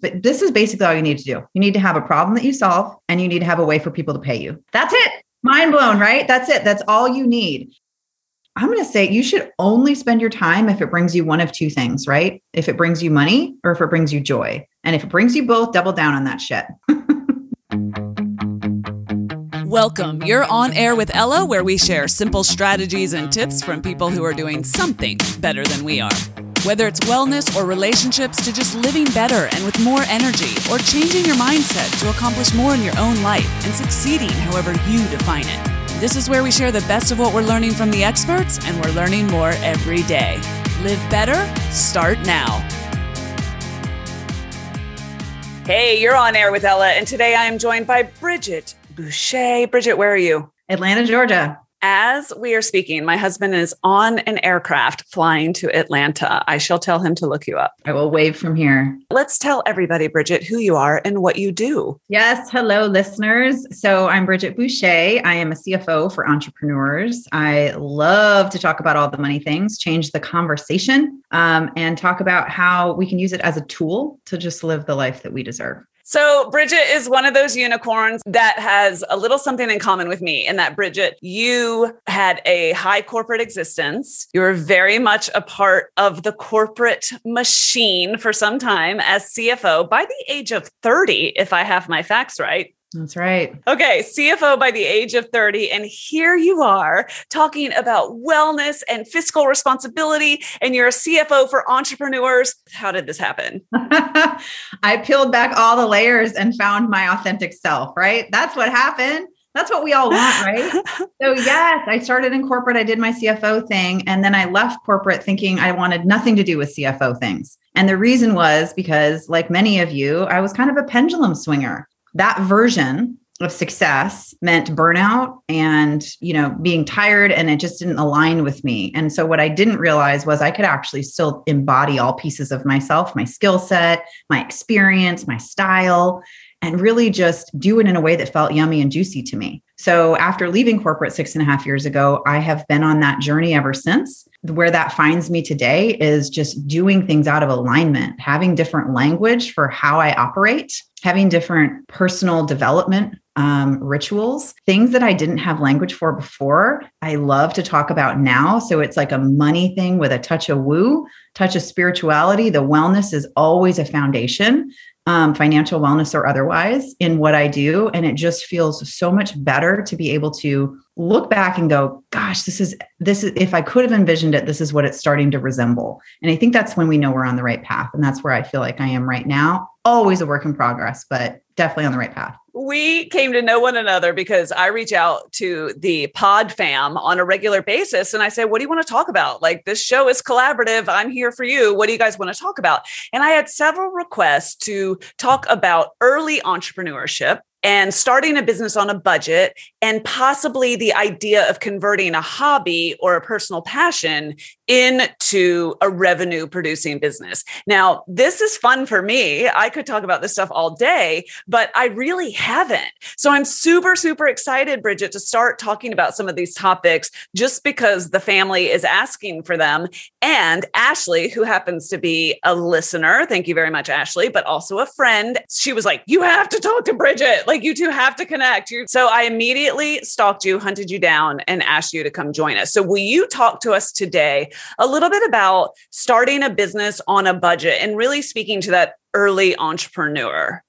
But this is basically all you need to do. You need to have a problem that you solve and you need to have a way for people to pay you. That's it. Mind blown, right? That's it. That's all you need. I'm going to say you should only spend your time if it brings you one of two things, right? If it brings you money or if it brings you joy. And if it brings you both, double down on that shit. Welcome. You're on air with Ella, where we share simple strategies and tips from people who are doing something better than we are. Whether it's wellness or relationships to just living better and with more energy, or changing your mindset to accomplish more in your own life and succeeding however you define it. This is where we share the best of what we're learning from the experts, and we're learning more every day. Live better, start now. Hey, you're on air with Ella, and today I am joined by Bridget Boucher. Bridget, where are you? Atlanta, Georgia. As we are speaking, my husband is on an aircraft flying to Atlanta. I shall tell him to look you up. I will wave from here. Let's tell everybody, Bridget, who you are and what you do. Yes. Hello, listeners. So I'm Bridget Boucher. I am a CFO for entrepreneurs. I love to talk about all the money things, change the conversation, um, and talk about how we can use it as a tool to just live the life that we deserve. So, Bridget is one of those unicorns that has a little something in common with me in that, Bridget, you had a high corporate existence. You were very much a part of the corporate machine for some time as CFO by the age of 30, if I have my facts right. That's right. Okay, CFO by the age of 30. And here you are talking about wellness and fiscal responsibility, and you're a CFO for entrepreneurs. How did this happen? I peeled back all the layers and found my authentic self, right? That's what happened. That's what we all want, right? so, yes, I started in corporate. I did my CFO thing. And then I left corporate thinking I wanted nothing to do with CFO things. And the reason was because, like many of you, I was kind of a pendulum swinger that version of success meant burnout and you know being tired and it just didn't align with me. And so what i didn't realize was i could actually still embody all pieces of myself my skill set my experience my style and really just do it in a way that felt yummy and juicy to me. So after leaving corporate six and a half years ago i have been on that journey ever since. Where that finds me today is just doing things out of alignment having different language for how i operate having different personal development um, rituals, things that I didn't have language for before. I love to talk about now. So it's like a money thing with a touch of woo, touch of spirituality. The wellness is always a foundation, um, financial wellness or otherwise, in what I do. And it just feels so much better to be able to look back and go, gosh, this is, this is, if I could have envisioned it, this is what it's starting to resemble. And I think that's when we know we're on the right path. And that's where I feel like I am right now. Always a work in progress, but definitely on the right path. We came to know one another because I reach out to the pod fam on a regular basis and I say, What do you want to talk about? Like, this show is collaborative. I'm here for you. What do you guys want to talk about? And I had several requests to talk about early entrepreneurship and starting a business on a budget and possibly the idea of converting a hobby or a personal passion into a revenue producing business. Now, this is fun for me. I could talk about this stuff all day, but I really haven't. So I'm super, super excited, Bridget, to start talking about some of these topics just because the family is asking for them. And Ashley, who happens to be a listener, thank you very much, Ashley, but also a friend, she was like, You have to talk to Bridget. Like, you two have to connect. You're- so I immediately stalked you, hunted you down, and asked you to come join us. So, will you talk to us today a little bit about starting a business on a budget and really speaking to that early entrepreneur?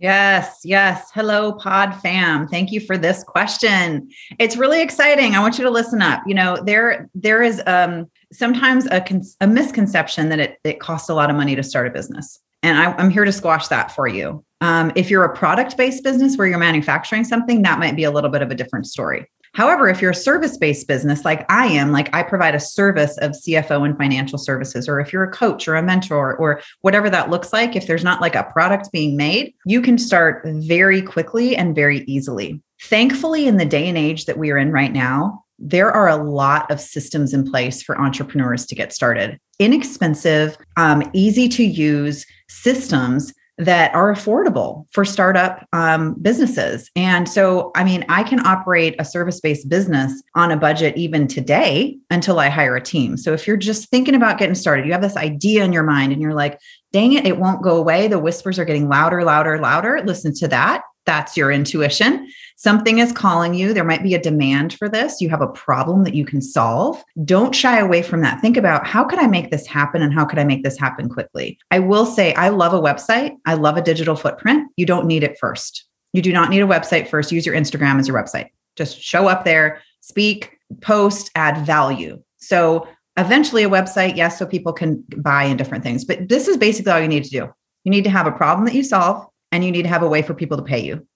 Yes, yes. Hello, Pod fam. Thank you for this question. It's really exciting. I want you to listen up. You know, there there is um, sometimes a, con- a misconception that it, it costs a lot of money to start a business. And I, am here to squash that for you. Um, if you're a product based business where you're manufacturing something, that might be a little bit of a different story. However, if you're a service based business like I am, like I provide a service of CFO and financial services, or if you're a coach or a mentor or whatever that looks like, if there's not like a product being made, you can start very quickly and very easily. Thankfully, in the day and age that we are in right now, there are a lot of systems in place for entrepreneurs to get started. Inexpensive, um, easy to use systems that are affordable for startup um, businesses. And so, I mean, I can operate a service based business on a budget even today until I hire a team. So, if you're just thinking about getting started, you have this idea in your mind and you're like, dang it, it won't go away. The whispers are getting louder, louder, louder. Listen to that. That's your intuition. Something is calling you. There might be a demand for this. You have a problem that you can solve. Don't shy away from that. Think about how could I make this happen and how could I make this happen quickly? I will say, I love a website. I love a digital footprint. You don't need it first. You do not need a website first. Use your Instagram as your website. Just show up there, speak, post, add value. So eventually a website, yes, so people can buy in different things. But this is basically all you need to do. You need to have a problem that you solve and you need to have a way for people to pay you.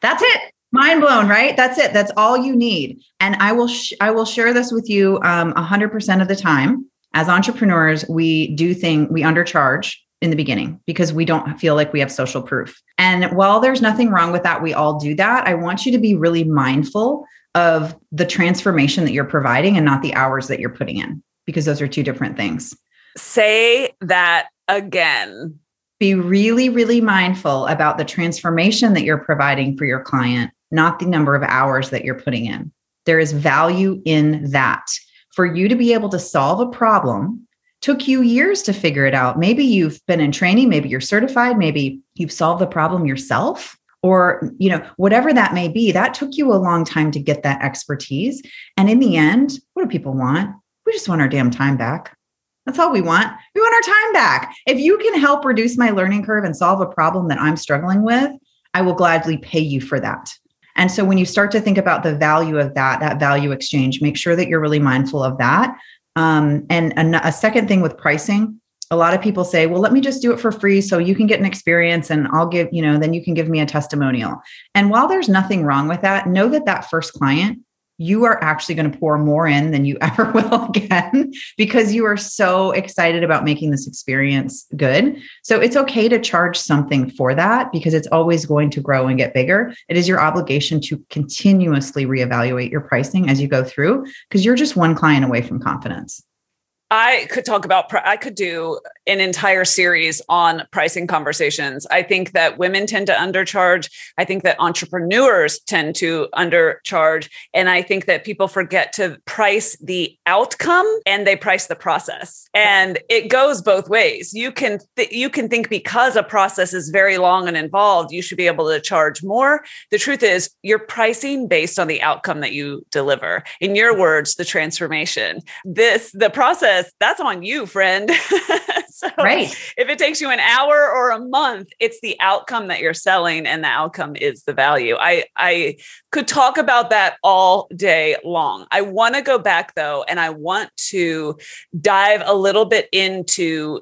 That's it. Mind blown, right? That's it. That's all you need. And I will sh- I will share this with you um, 100% of the time. As entrepreneurs, we do thing we undercharge in the beginning because we don't feel like we have social proof. And while there's nothing wrong with that, we all do that. I want you to be really mindful of the transformation that you're providing and not the hours that you're putting in because those are two different things. Say that again. Be really, really mindful about the transformation that you're providing for your client, not the number of hours that you're putting in. There is value in that. For you to be able to solve a problem, took you years to figure it out. Maybe you've been in training, maybe you're certified, maybe you've solved the problem yourself or you know whatever that may be that took you a long time to get that expertise and in the end what do people want we just want our damn time back. That's all we want. We want our time back. If you can help reduce my learning curve and solve a problem that I'm struggling with, I will gladly pay you for that. And so when you start to think about the value of that, that value exchange, make sure that you're really mindful of that. Um, and a, a second thing with pricing, a lot of people say, well, let me just do it for free so you can get an experience and I'll give, you know, then you can give me a testimonial. And while there's nothing wrong with that, know that that first client you are actually going to pour more in than you ever will again because you are so excited about making this experience good. So it's okay to charge something for that because it's always going to grow and get bigger. It is your obligation to continuously reevaluate your pricing as you go through because you're just one client away from confidence. I could talk about, I could do an entire series on pricing conversations. I think that women tend to undercharge. I think that entrepreneurs tend to undercharge. And I think that people forget to price the outcome and they price the process. And it goes both ways. You can, th- you can think because a process is very long and involved, you should be able to charge more. The truth is, you're pricing based on the outcome that you deliver. In your words, the transformation. This, the process that's on you, friend. so right. if it takes you an hour or a month, it's the outcome that you're selling and the outcome is the value. I I could talk about that all day long. I want to go back though and I want to dive a little bit into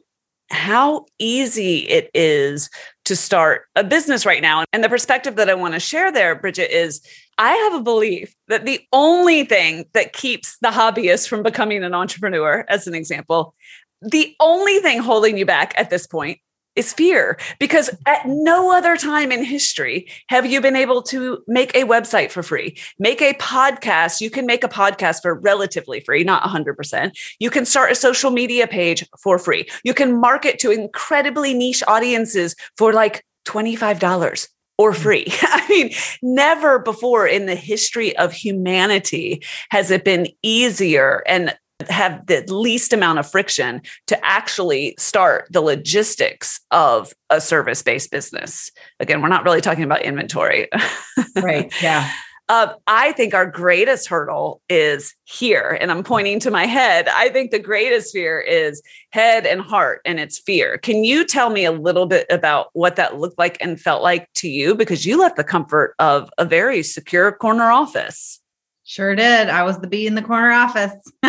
how easy it is to start a business right now. And the perspective that I want to share there, Bridget, is I have a belief that the only thing that keeps the hobbyist from becoming an entrepreneur, as an example, the only thing holding you back at this point is fear because at no other time in history have you been able to make a website for free make a podcast you can make a podcast for relatively free not 100% you can start a social media page for free you can market to incredibly niche audiences for like $25 or mm. free. I mean, never before in the history of humanity has it been easier and have the least amount of friction to actually start the logistics of a service based business. Again, we're not really talking about inventory. right. Yeah. Uh, I think our greatest hurdle is here, and I'm pointing to my head. I think the greatest fear is head and heart, and it's fear. Can you tell me a little bit about what that looked like and felt like to you? Because you left the comfort of a very secure corner office. Sure did. I was the bee in the corner office.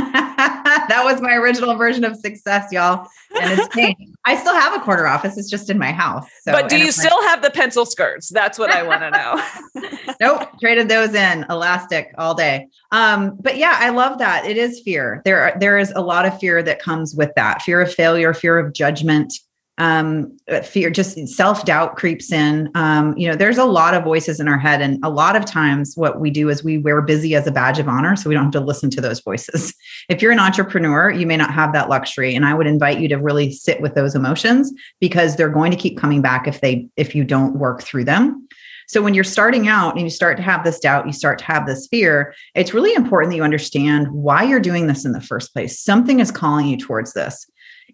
that was my original version of success, y'all. And it's changed. I still have a corner office. It's just in my house. So, but do you still have the pencil skirts? That's what I want to know. nope. Traded those in elastic all day. Um, but yeah, I love that. It is fear. There, are, there is a lot of fear that comes with that fear of failure, fear of judgment, um, fear, just self doubt creeps in. Um, you know, there's a lot of voices in our head. And a lot of times, what we do is we wear busy as a badge of honor. So we don't have to listen to those voices. If you're an entrepreneur, you may not have that luxury. And I would invite you to really sit with those emotions because they're going to keep coming back if they, if you don't work through them. So when you're starting out and you start to have this doubt, you start to have this fear, it's really important that you understand why you're doing this in the first place. Something is calling you towards this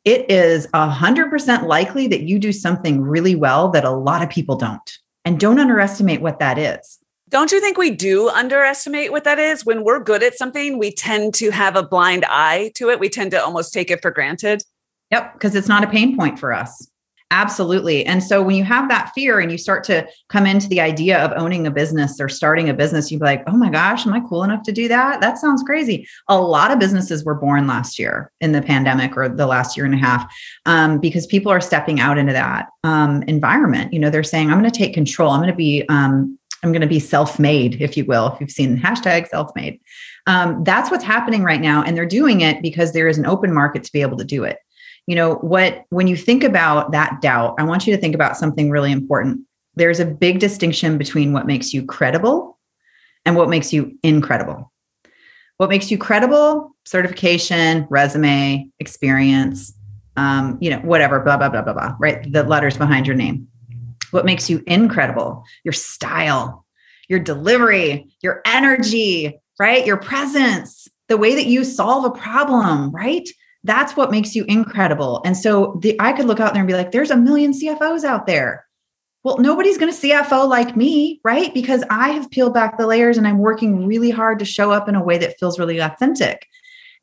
it is 100% likely that you do something really well that a lot of people don't. And don't underestimate what that is. Don't you think we do underestimate what that is? When we're good at something, we tend to have a blind eye to it. We tend to almost take it for granted. Yep, because it's not a pain point for us. Absolutely. And so when you have that fear and you start to come into the idea of owning a business or starting a business, you'd be like, oh my gosh, am I cool enough to do that? That sounds crazy. A lot of businesses were born last year in the pandemic or the last year and a half um, because people are stepping out into that um, environment. You know, they're saying, I'm going to take control. I'm going to be, um, I'm going to be self-made, if you will, if you've seen the hashtag self-made. Um, that's what's happening right now. And they're doing it because there is an open market to be able to do it you know what when you think about that doubt i want you to think about something really important. There's a big distinction between what makes you credible and what makes you incredible. What makes you credible? Certification resume experience um, you know whatever blah blah blah blah blah right? The letters behind your name. What makes you incredible? Your style your delivery your energy right? Your presence the way that you solve a problem right that's what makes you incredible. And so the, I could look out there and be like, there's a million CFOs out there. Well, nobody's going to CFO like me, right? Because I have peeled back the layers and I'm working really hard to show up in a way that feels really authentic.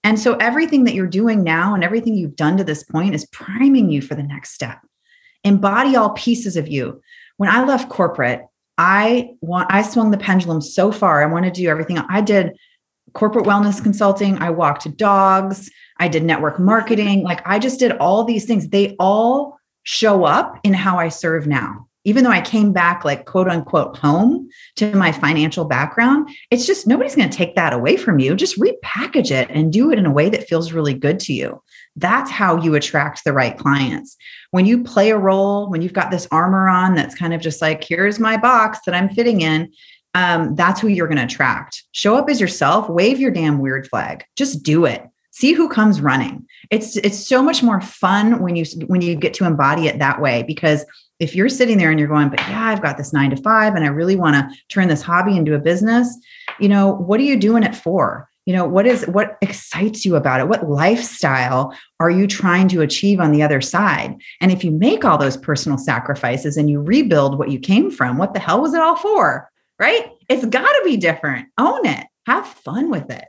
And so everything that you're doing now and everything you've done to this point is priming you for the next step. Embody all pieces of you. When I left corporate, I want I swung the pendulum so far. I wanted to do everything. I did corporate wellness consulting. I walked dogs. I did network marketing. Like I just did all these things. They all show up in how I serve now. Even though I came back like quote unquote home to my financial background, it's just nobody's going to take that away from you. Just repackage it and do it in a way that feels really good to you. That's how you attract the right clients. When you play a role, when you've got this armor on that's kind of just like, here's my box that I'm fitting in, um, that's who you're going to attract. Show up as yourself, wave your damn weird flag. Just do it. See who comes running. It's it's so much more fun when you when you get to embody it that way because if you're sitting there and you're going but yeah i've got this 9 to 5 and i really want to turn this hobby into a business you know what are you doing it for? You know what is what excites you about it? What lifestyle are you trying to achieve on the other side? And if you make all those personal sacrifices and you rebuild what you came from what the hell was it all for right it's got to be different own it have fun with it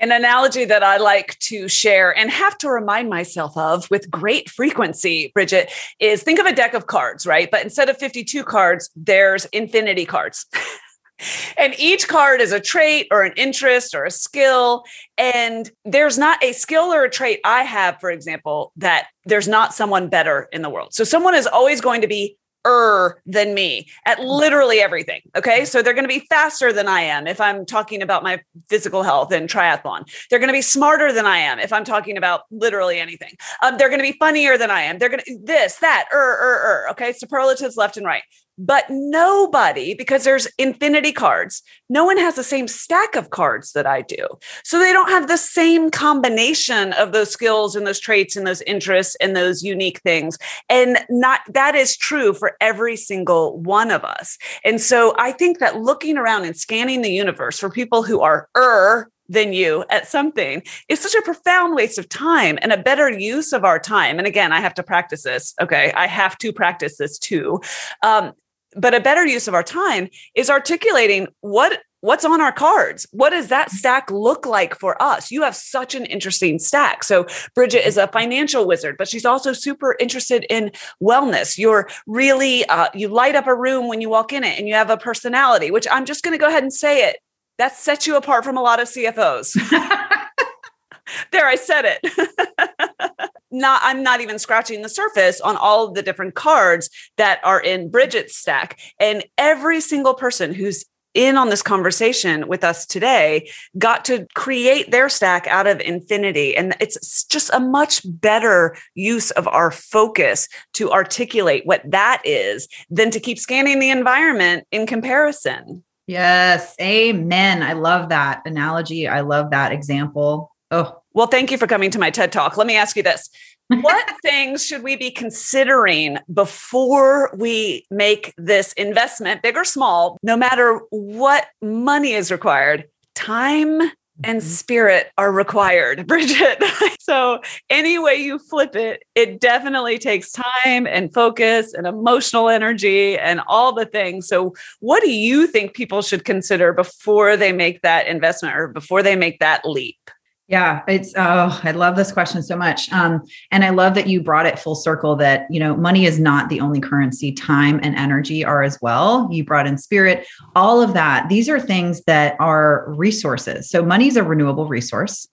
an analogy that I like to share and have to remind myself of with great frequency, Bridget, is think of a deck of cards, right? But instead of 52 cards, there's infinity cards. and each card is a trait or an interest or a skill. And there's not a skill or a trait I have, for example, that there's not someone better in the world. So someone is always going to be er than me at literally everything. Okay. So they're going to be faster than I am if I'm talking about my physical health and triathlon. They're going to be smarter than I am if I'm talking about literally anything. Um, they're going to be funnier than I am. They're going to this, that, er, er, er. Okay. Superlatives left and right but nobody because there's infinity cards no one has the same stack of cards that i do. So they don't have the same combination of those skills and those traits and those interests and those unique things. And not that is true for every single one of us. And so i think that looking around and scanning the universe for people who are er than you at something is such a profound waste of time and a better use of our time. And again, I have to practice this. Okay. I have to practice this too. Um, but a better use of our time is articulating what what's on our cards what does that stack look like for us you have such an interesting stack so bridget is a financial wizard but she's also super interested in wellness you're really uh, you light up a room when you walk in it and you have a personality which i'm just going to go ahead and say it that sets you apart from a lot of cfos there i said it not I'm not even scratching the surface on all of the different cards that are in Bridget's stack. And every single person who's in on this conversation with us today got to create their stack out of infinity. And it's just a much better use of our focus to articulate what that is than to keep scanning the environment in comparison. Yes. Amen. I love that analogy. I love that example. Oh, well, thank you for coming to my TED Talk. Let me ask you this what things should we be considering before we make this investment, big or small, no matter what money is required? Time and mm-hmm. spirit are required, Bridget. so, any way you flip it, it definitely takes time and focus and emotional energy and all the things. So, what do you think people should consider before they make that investment or before they make that leap? Yeah, it's oh, I love this question so much. Um, and I love that you brought it full circle that, you know, money is not the only currency, time and energy are as well. You brought in spirit, all of that. These are things that are resources. So money is a renewable resource,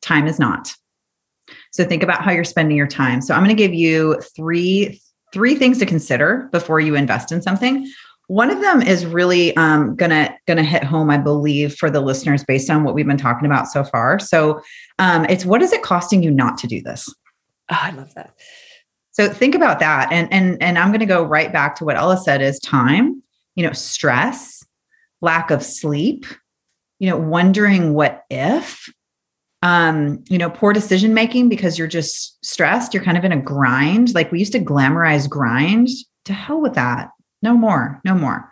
time is not. So think about how you're spending your time. So I'm going to give you three three things to consider before you invest in something. One of them is really um, gonna gonna hit home, I believe, for the listeners based on what we've been talking about so far. So um, it's what is it costing you not to do this? Oh, I love that. So think about that, and and and I'm going to go right back to what Ella said: is time, you know, stress, lack of sleep, you know, wondering what if, um, you know, poor decision making because you're just stressed. You're kind of in a grind. Like we used to glamorize grind. To hell with that. No more, no more.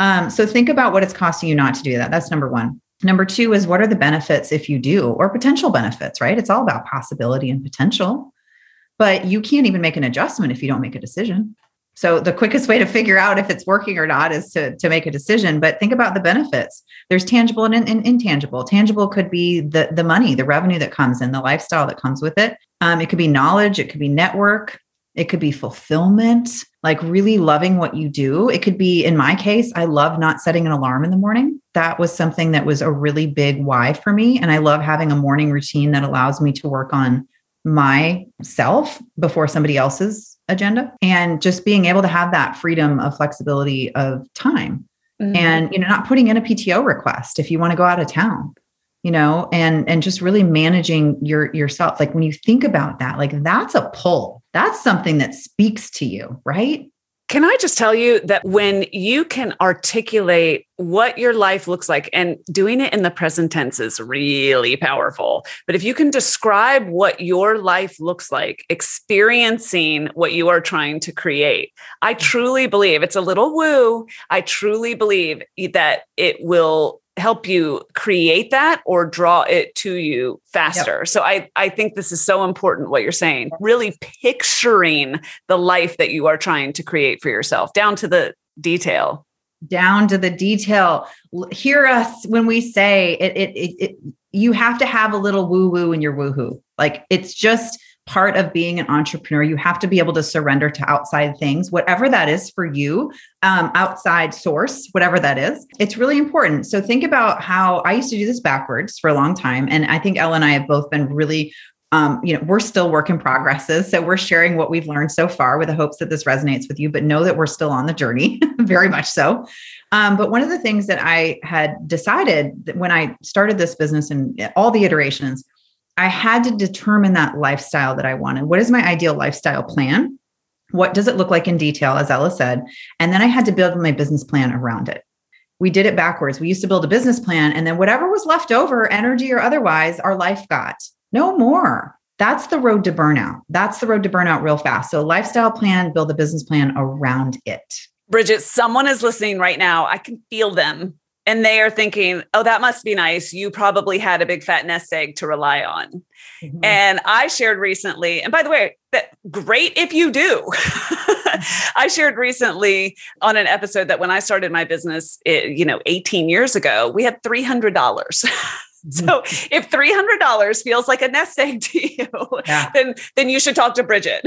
Um, so think about what it's costing you not to do that. That's number one. Number two is what are the benefits if you do, or potential benefits, right? It's all about possibility and potential. But you can't even make an adjustment if you don't make a decision. So the quickest way to figure out if it's working or not is to, to make a decision. But think about the benefits. There's tangible and, and intangible. Tangible could be the, the money, the revenue that comes in, the lifestyle that comes with it. Um, it could be knowledge, it could be network, it could be fulfillment, like really loving what you do. It could be, in my case, I love not setting an alarm in the morning. That was something that was a really big why for me. And I love having a morning routine that allows me to work on myself before somebody else's agenda and just being able to have that freedom of flexibility of time mm-hmm. and you know not putting in a PTO request if you want to go out of town you know and and just really managing your yourself like when you think about that like that's a pull that's something that speaks to you right can I just tell you that when you can articulate what your life looks like and doing it in the present tense is really powerful. But if you can describe what your life looks like, experiencing what you are trying to create, I mm. truly believe it's a little woo. I truly believe that it will help you create that or draw it to you faster. Yep. So I I think this is so important what you're saying. Really picturing the life that you are trying to create for yourself down to the detail. Down to the detail. Hear us when we say it it it, it you have to have a little woo woo in your woohoo. Like it's just part of being an entrepreneur. You have to be able to surrender to outside things, whatever that is for you, um, outside source, whatever that is. It's really important. So think about how I used to do this backwards for a long time. And I think Ella and I have both been really um, you know, we're still work in progresses. So we're sharing what we've learned so far with the hopes that this resonates with you, but know that we're still on the journey, very much so. Um, but one of the things that I had decided when I started this business and all the iterations I had to determine that lifestyle that I wanted. What is my ideal lifestyle plan? What does it look like in detail, as Ella said? And then I had to build my business plan around it. We did it backwards. We used to build a business plan, and then whatever was left over, energy or otherwise, our life got no more. That's the road to burnout. That's the road to burnout real fast. So, lifestyle plan, build a business plan around it. Bridget, someone is listening right now. I can feel them and they are thinking, oh, that must be nice. You probably had a big fat nest egg to rely on. Mm-hmm. And I shared recently, and by the way, that great if you do. I shared recently on an episode that when I started my business, it, you know, 18 years ago, we had $300. So mm-hmm. if three hundred dollars feels like a nest egg to you, yeah. then then you should talk to Bridget.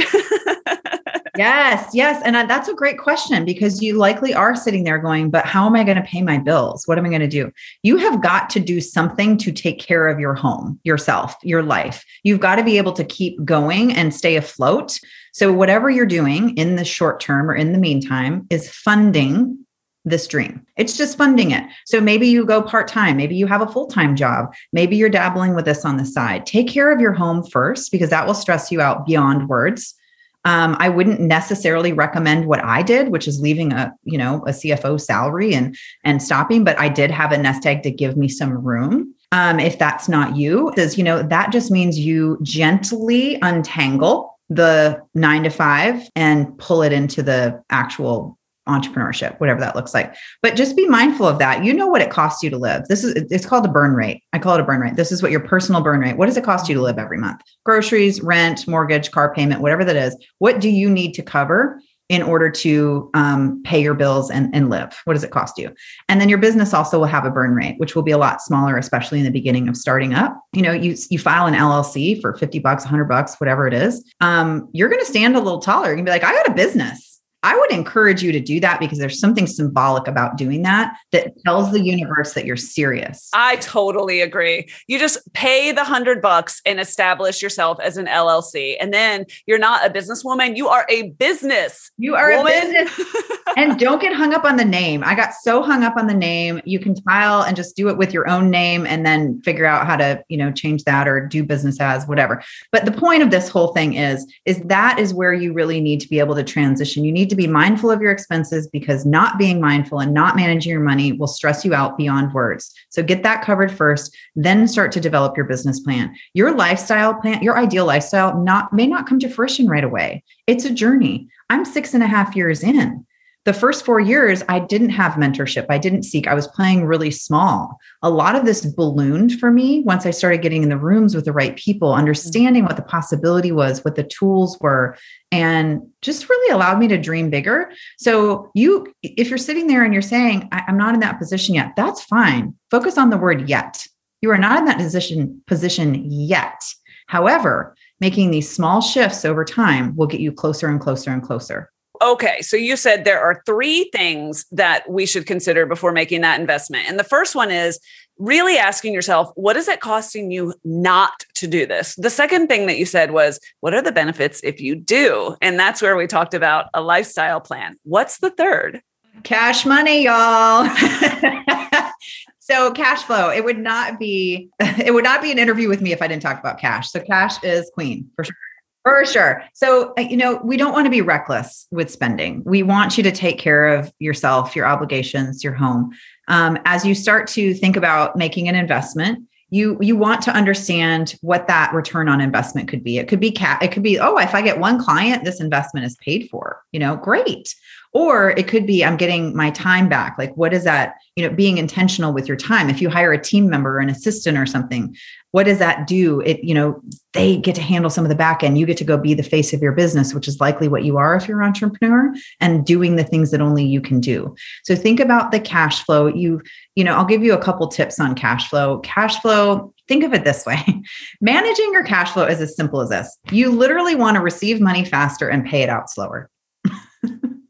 Yes, yes, and uh, that's a great question because you likely are sitting there going, "But how am I going to pay my bills? What am I going to do?" You have got to do something to take care of your home, yourself, your life. You've got to be able to keep going and stay afloat. So whatever you're doing in the short term or in the meantime is funding this dream. It's just funding it. So maybe you go part time, maybe you have a full time job, maybe you're dabbling with this on the side. Take care of your home first because that will stress you out beyond words. Um, I wouldn't necessarily recommend what I did, which is leaving a you know a CFO salary and and stopping. But I did have a nest egg to give me some room. Um, if that's not you, because you know that just means you gently untangle the nine to five and pull it into the actual entrepreneurship, whatever that looks like. But just be mindful of that. You know what it costs you to live. This is it's called a burn rate. I call it a burn rate. This is what your personal burn rate. What does it cost you to live every month? Groceries, rent, mortgage, car payment, whatever that is. What do you need to cover in order to um, pay your bills and, and live? What does it cost you? And then your business also will have a burn rate, which will be a lot smaller, especially in the beginning of starting up. You know, you you file an LLC for 50 bucks, 100 bucks, whatever it is. Um, you're going to stand a little taller. You're going to be like, I got a business I would encourage you to do that because there's something symbolic about doing that that tells the universe that you're serious. I totally agree. You just pay the hundred bucks and establish yourself as an LLC. And then you're not a businesswoman, you are a business. You are woman. a business. and don't get hung up on the name. I got so hung up on the name. You can file and just do it with your own name and then figure out how to, you know, change that or do business as whatever. But the point of this whole thing is is that is where you really need to be able to transition. You need to be mindful of your expenses because not being mindful and not managing your money will stress you out beyond words. So get that covered first, then start to develop your business plan. Your lifestyle plan, your ideal lifestyle, not may not come to fruition right away. It's a journey. I'm six and a half years in the first four years, I didn't have mentorship. I didn't seek. I was playing really small. A lot of this ballooned for me once I started getting in the rooms with the right people, mm-hmm. understanding what the possibility was, what the tools were, and just really allowed me to dream bigger. So, you, if you're sitting there and you're saying, I'm not in that position yet, that's fine. Focus on the word yet. You are not in that position, position yet. However, making these small shifts over time will get you closer and closer and closer. Okay, so you said there are three things that we should consider before making that investment. And the first one is really asking yourself, what is it costing you not to do this? The second thing that you said was, what are the benefits if you do? And that's where we talked about a lifestyle plan. What's the third? Cash money, y'all. so cash flow, it would not be it would not be an interview with me if I didn't talk about cash. So cash is queen for sure. For sure. So, uh, you know, we don't want to be reckless with spending. We want you to take care of yourself, your obligations, your home. Um, as you start to think about making an investment, you you want to understand what that return on investment could be. It could be cat. It could be oh, if I get one client, this investment is paid for. You know, great. Or it could be I'm getting my time back. Like, what is that? You know, being intentional with your time. If you hire a team member or an assistant or something, what does that do? It, you know, they get to handle some of the back end. You get to go be the face of your business, which is likely what you are if you're an entrepreneur and doing the things that only you can do. So think about the cash flow. You, you know, I'll give you a couple tips on cash flow. Cash flow, think of it this way managing your cash flow is as simple as this you literally want to receive money faster and pay it out slower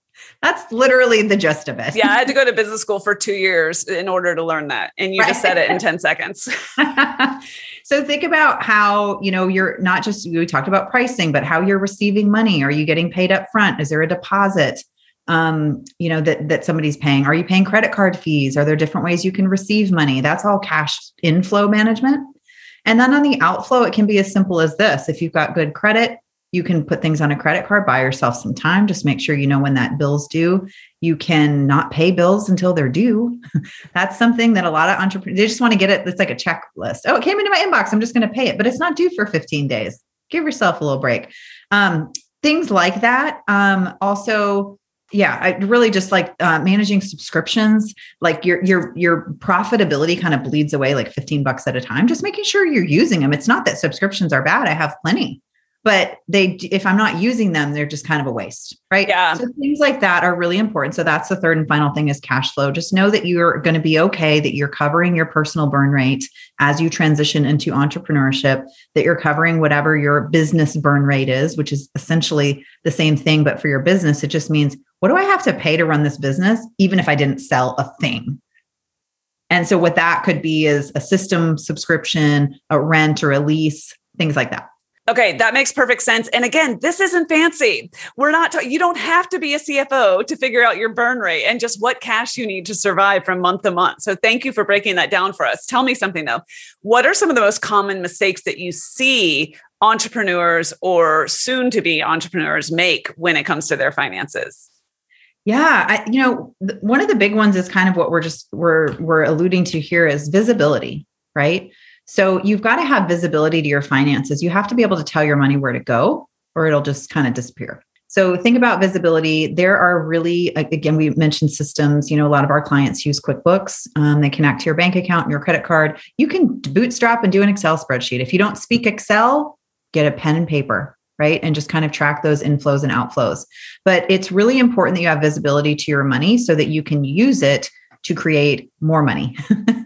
that's literally the gist of it. Yeah, I had to go to business school for two years in order to learn that. And you right. just said it in 10 seconds. so think about how, you know, you're not just, we talked about pricing, but how you're receiving money. Are you getting paid up front? Is there a deposit? um, you know, that that somebody's paying? Are you paying credit card fees? Are there different ways you can receive money? That's all cash inflow management. And then on the outflow, it can be as simple as this. If you've got good credit, you can put things on a credit card, buy yourself some time, just make sure you know when that bill's due. You can not pay bills until they're due. That's something that a lot of entrepreneurs they just want to get it. It's like a checklist. Oh, it came into my inbox. I'm just going to pay it, but it's not due for 15 days. Give yourself a little break. Um, things like that. Um, also, yeah, I really just like uh, managing subscriptions. Like your your your profitability kind of bleeds away like 15 bucks at a time. Just making sure you're using them. It's not that subscriptions are bad. I have plenty but they if i'm not using them they're just kind of a waste right? Yeah. So things like that are really important. So that's the third and final thing is cash flow. Just know that you're going to be okay that you're covering your personal burn rate as you transition into entrepreneurship that you're covering whatever your business burn rate is which is essentially the same thing but for your business it just means what do i have to pay to run this business even if i didn't sell a thing? And so what that could be is a system subscription a rent or a lease things like that Okay, that makes perfect sense. And again, this isn't fancy. We're not, ta- you don't have to be a CFO to figure out your burn rate and just what cash you need to survive from month to month. So thank you for breaking that down for us. Tell me something though. What are some of the most common mistakes that you see entrepreneurs or soon to be entrepreneurs make when it comes to their finances? Yeah, I, you know, one of the big ones is kind of what we're just we're we're alluding to here is visibility, right? So you've got to have visibility to your finances. You have to be able to tell your money where to go or it'll just kind of disappear. So think about visibility. There are really, again, we mentioned systems. You know, a lot of our clients use QuickBooks. Um, they connect to your bank account and your credit card. You can bootstrap and do an Excel spreadsheet. If you don't speak Excel, get a pen and paper, right? And just kind of track those inflows and outflows. But it's really important that you have visibility to your money so that you can use it to create more money.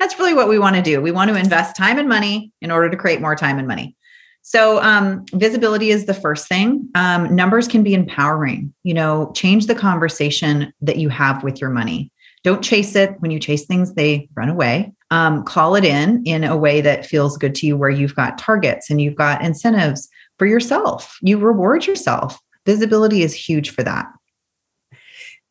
That's really what we want to do. We want to invest time and money in order to create more time and money. So, um, visibility is the first thing. Um, numbers can be empowering. You know, change the conversation that you have with your money. Don't chase it. When you chase things, they run away. Um, call it in in a way that feels good to you, where you've got targets and you've got incentives for yourself. You reward yourself. Visibility is huge for that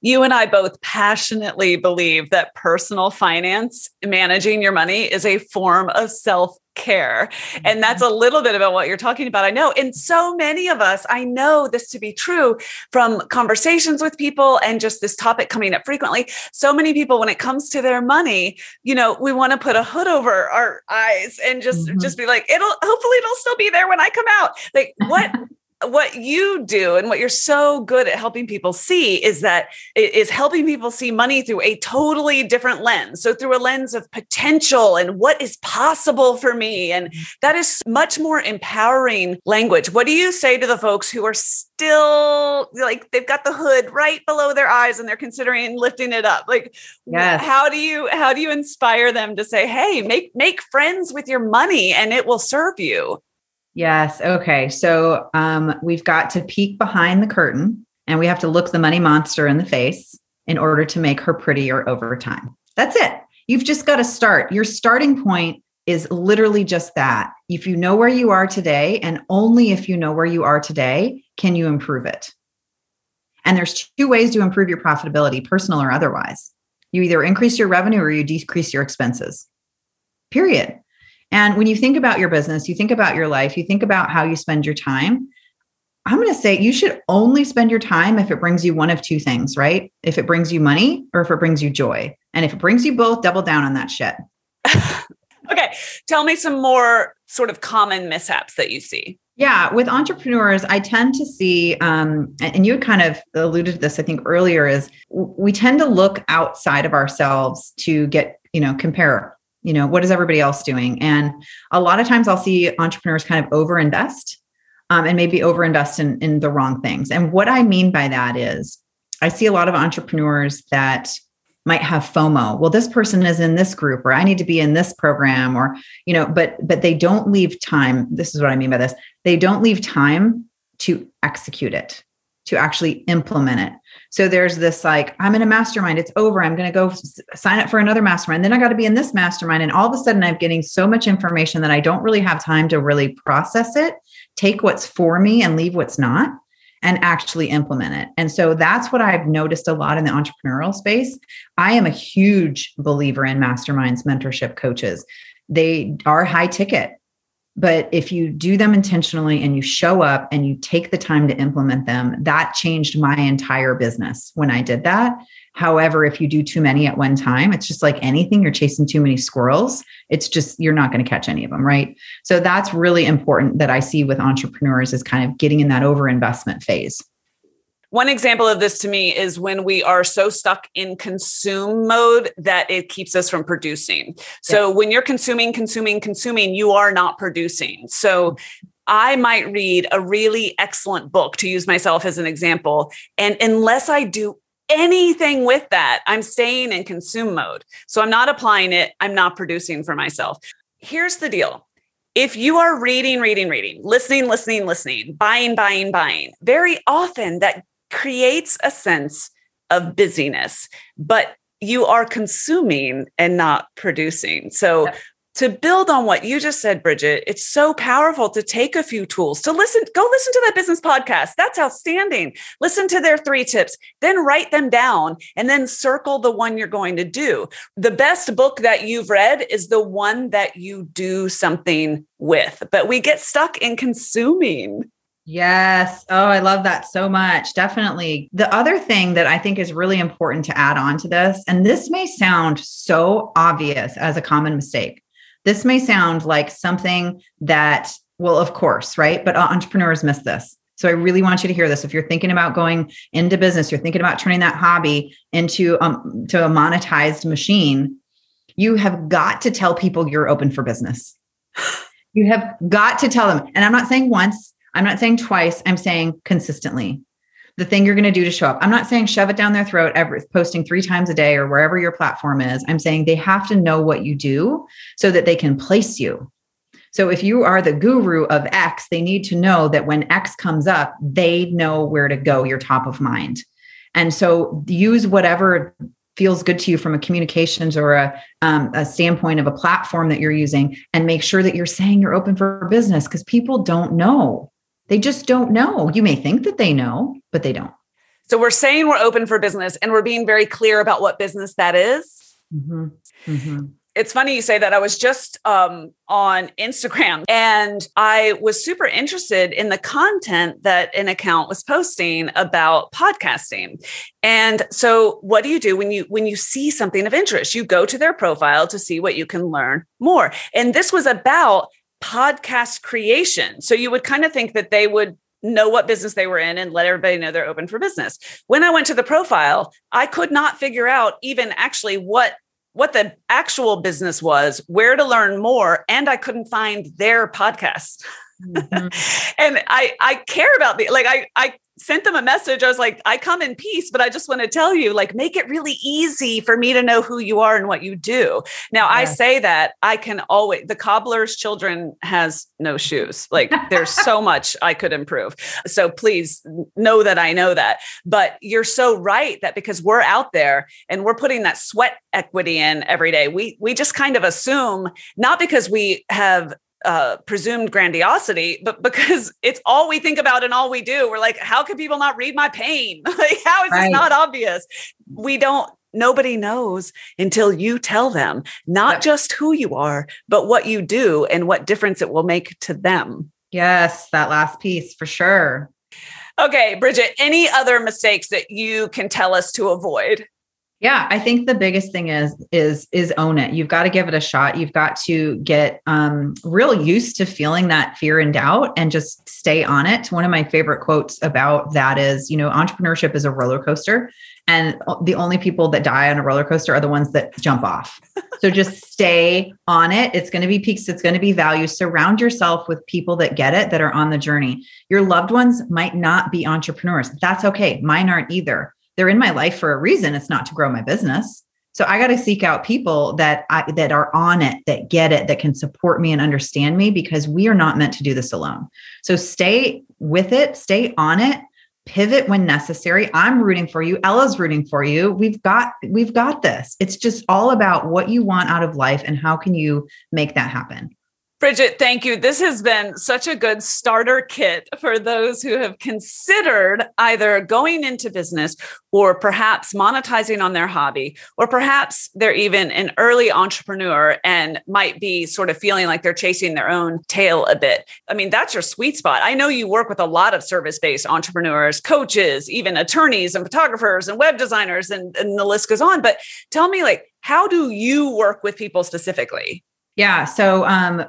you and I both passionately believe that personal finance, managing your money, is a form of self care. And mm-hmm. that's a little bit about what you're talking about. I know. And so many of us, I know this to be true from conversations with people and just this topic coming up frequently. So many people, when it comes to their money, you know, we want to put a hood over our eyes and just, mm-hmm. just be like, it'll, hopefully it'll still be there when I come out. Like, what, what you do and what you're so good at helping people see is that it is helping people see money through a totally different lens. So through a lens of potential and what is possible for me. And mm-hmm. that is much more empowering language. What do you say to the folks who are still like they've got the hood right below their eyes and they're considering lifting it up? Like yes. how do you how do you inspire them to say, hey, make make friends with your money and it will serve you? Yes. Okay. So um, we've got to peek behind the curtain and we have to look the money monster in the face in order to make her prettier over time. That's it. You've just got to start. Your starting point is literally just that. If you know where you are today, and only if you know where you are today, can you improve it. And there's two ways to improve your profitability, personal or otherwise. You either increase your revenue or you decrease your expenses. Period. And when you think about your business, you think about your life, you think about how you spend your time. I'm going to say you should only spend your time if it brings you one of two things, right? If it brings you money or if it brings you joy. And if it brings you both, double down on that shit. okay. Tell me some more sort of common mishaps that you see. Yeah, with entrepreneurs, I tend to see, um, and you had kind of alluded to this, I think earlier, is we tend to look outside of ourselves to get, you know, compare you know what is everybody else doing? And a lot of times i'll see entrepreneurs kind of overinvest um, and maybe overinvest in, in the wrong things. And what i mean by that is i see a lot of entrepreneurs that might have fomo. Well this person is in this group or i need to be in this program or you know but but they don't leave time this is what i mean by this they don't leave time to execute it to actually implement it so there's this like, I'm in a mastermind, it's over. I'm going to go sign up for another mastermind. Then I got to be in this mastermind. And all of a sudden, I'm getting so much information that I don't really have time to really process it, take what's for me and leave what's not, and actually implement it. And so that's what I've noticed a lot in the entrepreneurial space. I am a huge believer in masterminds, mentorship coaches. They are high ticket but if you do them intentionally and you show up and you take the time to implement them, that changed my entire business when I did that. However, if you do too many at one time, it's just like anything, you're chasing too many squirrels. It's just, you're not going to catch any of them, right? So that's really important that I see with entrepreneurs is kind of getting in that overinvestment phase. One example of this to me is when we are so stuck in consume mode that it keeps us from producing. So when you're consuming, consuming, consuming, you are not producing. So I might read a really excellent book to use myself as an example. And unless I do anything with that, I'm staying in consume mode. So I'm not applying it, I'm not producing for myself. Here's the deal if you are reading, reading, reading, listening, listening, listening, buying, buying, buying, very often that creates a sense of busyness, but you are consuming and not producing. So, to build on what you just said, Bridget, it's so powerful to take a few tools, to listen, go listen to that business podcast. That's outstanding. Listen to their three tips, then write them down and then circle the one you're going to do. The best book that you've read is the one that you do something with, but we get stuck in consuming. Yes. Oh, I love that so much. Definitely. The other thing that I think is really important to add on to this, and this may sound so obvious as a common mistake, this may sound like something that, well, of course, right? But entrepreneurs miss this. So I really want you to hear this. If you're thinking about going into business, you're thinking about turning that hobby into um, to a monetized machine, you have got to tell people you're open for business. You have got to tell them. And I'm not saying once, I'm not saying twice, I'm saying consistently the thing you're going to do to show up. I'm not saying shove it down their throat every posting 3 times a day or wherever your platform is. I'm saying they have to know what you do so that they can place you. So if you are the guru of X, they need to know that when X comes up, they know where to go, you're top of mind. And so use whatever feels good to you from a communications or a, um, a standpoint of a platform that you're using and make sure that you're saying you're open for business because people don't know they just don't know. You may think that they know, but they don't. So we're saying we're open for business and we're being very clear about what business that is. Mm-hmm. Mm-hmm. It's funny you say that. I was just um, on Instagram and I was super interested in the content that an account was posting about podcasting. And so what do you do when you when you see something of interest? You go to their profile to see what you can learn more. And this was about podcast creation. So you would kind of think that they would know what business they were in and let everybody know they're open for business. When I went to the profile, I could not figure out even actually what what the actual business was, where to learn more, and I couldn't find their podcast. Mm-hmm. and I I care about the like I I sent them a message. I was like, I come in peace, but I just want to tell you, like, make it really easy for me to know who you are and what you do. Now, I say that I can always, the cobbler's children has no shoes. Like, there's so much I could improve. So please know that I know that. But you're so right that because we're out there and we're putting that sweat equity in every day, we we just kind of assume, not because we have uh, presumed grandiosity, but because it's all we think about and all we do. We're like, how can people not read my pain? like, how is right. this not obvious? We don't. Nobody knows until you tell them not yep. just who you are, but what you do and what difference it will make to them. Yes, that last piece for sure. Okay, Bridget, any other mistakes that you can tell us to avoid? Yeah, I think the biggest thing is is is own it. You've got to give it a shot. You've got to get um real used to feeling that fear and doubt and just stay on it. One of my favorite quotes about that is, you know, entrepreneurship is a roller coaster and the only people that die on a roller coaster are the ones that jump off. so just stay on it. It's going to be peaks, it's going to be value. Surround yourself with people that get it that are on the journey. Your loved ones might not be entrepreneurs. That's okay. Mine aren't either they're in my life for a reason. It's not to grow my business. So I got to seek out people that I, that are on it, that get it, that can support me and understand me because we are not meant to do this alone. So stay with it, stay on it, pivot when necessary. I'm rooting for you. Ella's rooting for you. We've got we've got this. It's just all about what you want out of life and how can you make that happen. Bridget, thank you. This has been such a good starter kit for those who have considered either going into business or perhaps monetizing on their hobby, or perhaps they're even an early entrepreneur and might be sort of feeling like they're chasing their own tail a bit. I mean, that's your sweet spot. I know you work with a lot of service based entrepreneurs, coaches, even attorneys and photographers and web designers, and, and the list goes on. But tell me, like, how do you work with people specifically? Yeah. So um,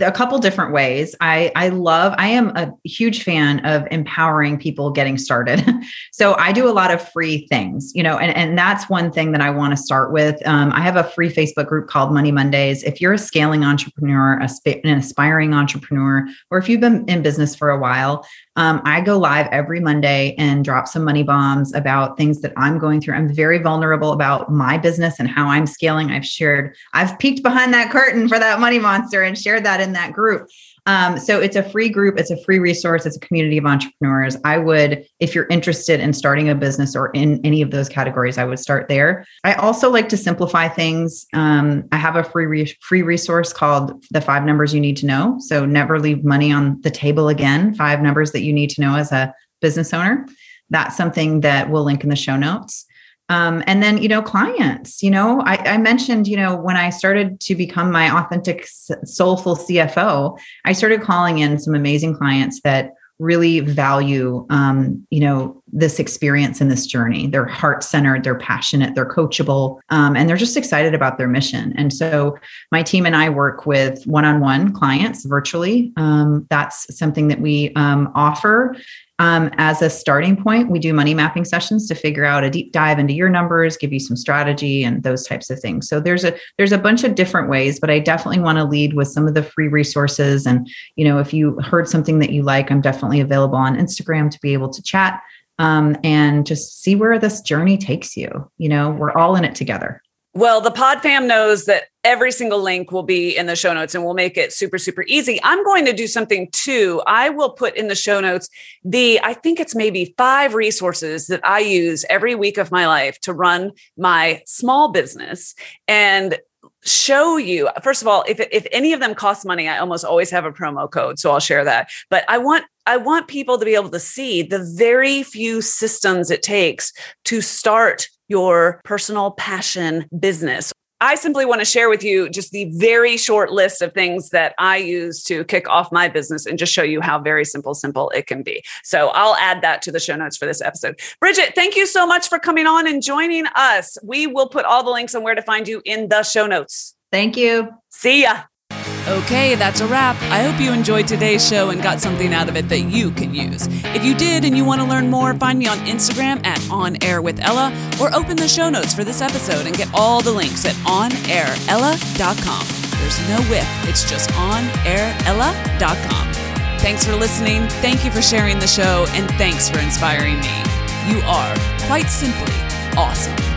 a couple different ways. I I love. I am a huge fan of empowering people getting started. so I do a lot of free things, you know, and and that's one thing that I want to start with. Um, I have a free Facebook group called Money Mondays. If you're a scaling entrepreneur, a an aspiring entrepreneur, or if you've been in business for a while, um, I go live every Monday and drop some money bombs about things that I'm going through. I'm very vulnerable about my business and how I'm scaling. I've shared. I've peeked behind that curtain for that money monster and shared that in that group. Um, so it's a free group, it's a free resource, it's a community of entrepreneurs. I would, if you're interested in starting a business or in any of those categories, I would start there. I also like to simplify things. Um, I have a free re- free resource called the five numbers you need to know. So never leave money on the table again. Five numbers that you need to know as a business owner. That's something that we'll link in the show notes. Um, and then, you know, clients, you know, I, I, mentioned, you know, when I started to become my authentic, soulful CFO, I started calling in some amazing clients that really value, um, you know, this experience and this journey. They're heart centered, they're passionate, they're coachable, um, and they're just excited about their mission. And so my team and I work with one on one clients virtually. Um, that's something that we um, offer. Um, as a starting point, we do money mapping sessions to figure out a deep dive into your numbers, give you some strategy and those types of things. So there's a there's a bunch of different ways, but I definitely want to lead with some of the free resources. And you know, if you heard something that you like, I'm definitely available on Instagram to be able to chat um, and just see where this journey takes you. You know, we're all in it together. Well, the Pod fam knows that every single link will be in the show notes and we'll make it super, super easy. I'm going to do something too. I will put in the show notes the, I think it's maybe five resources that I use every week of my life to run my small business. And show you first of all if if any of them cost money i almost always have a promo code so i'll share that but i want i want people to be able to see the very few systems it takes to start your personal passion business I simply want to share with you just the very short list of things that I use to kick off my business and just show you how very simple, simple it can be. So I'll add that to the show notes for this episode. Bridget, thank you so much for coming on and joining us. We will put all the links on where to find you in the show notes. Thank you. See ya. Okay, that's a wrap. I hope you enjoyed today's show and got something out of it that you can use. If you did and you want to learn more, find me on Instagram at On Air with Ella or open the show notes for this episode and get all the links at onairella.com. There's no whip, it's just onairella.com. Thanks for listening. Thank you for sharing the show and thanks for inspiring me. You are, quite simply, awesome.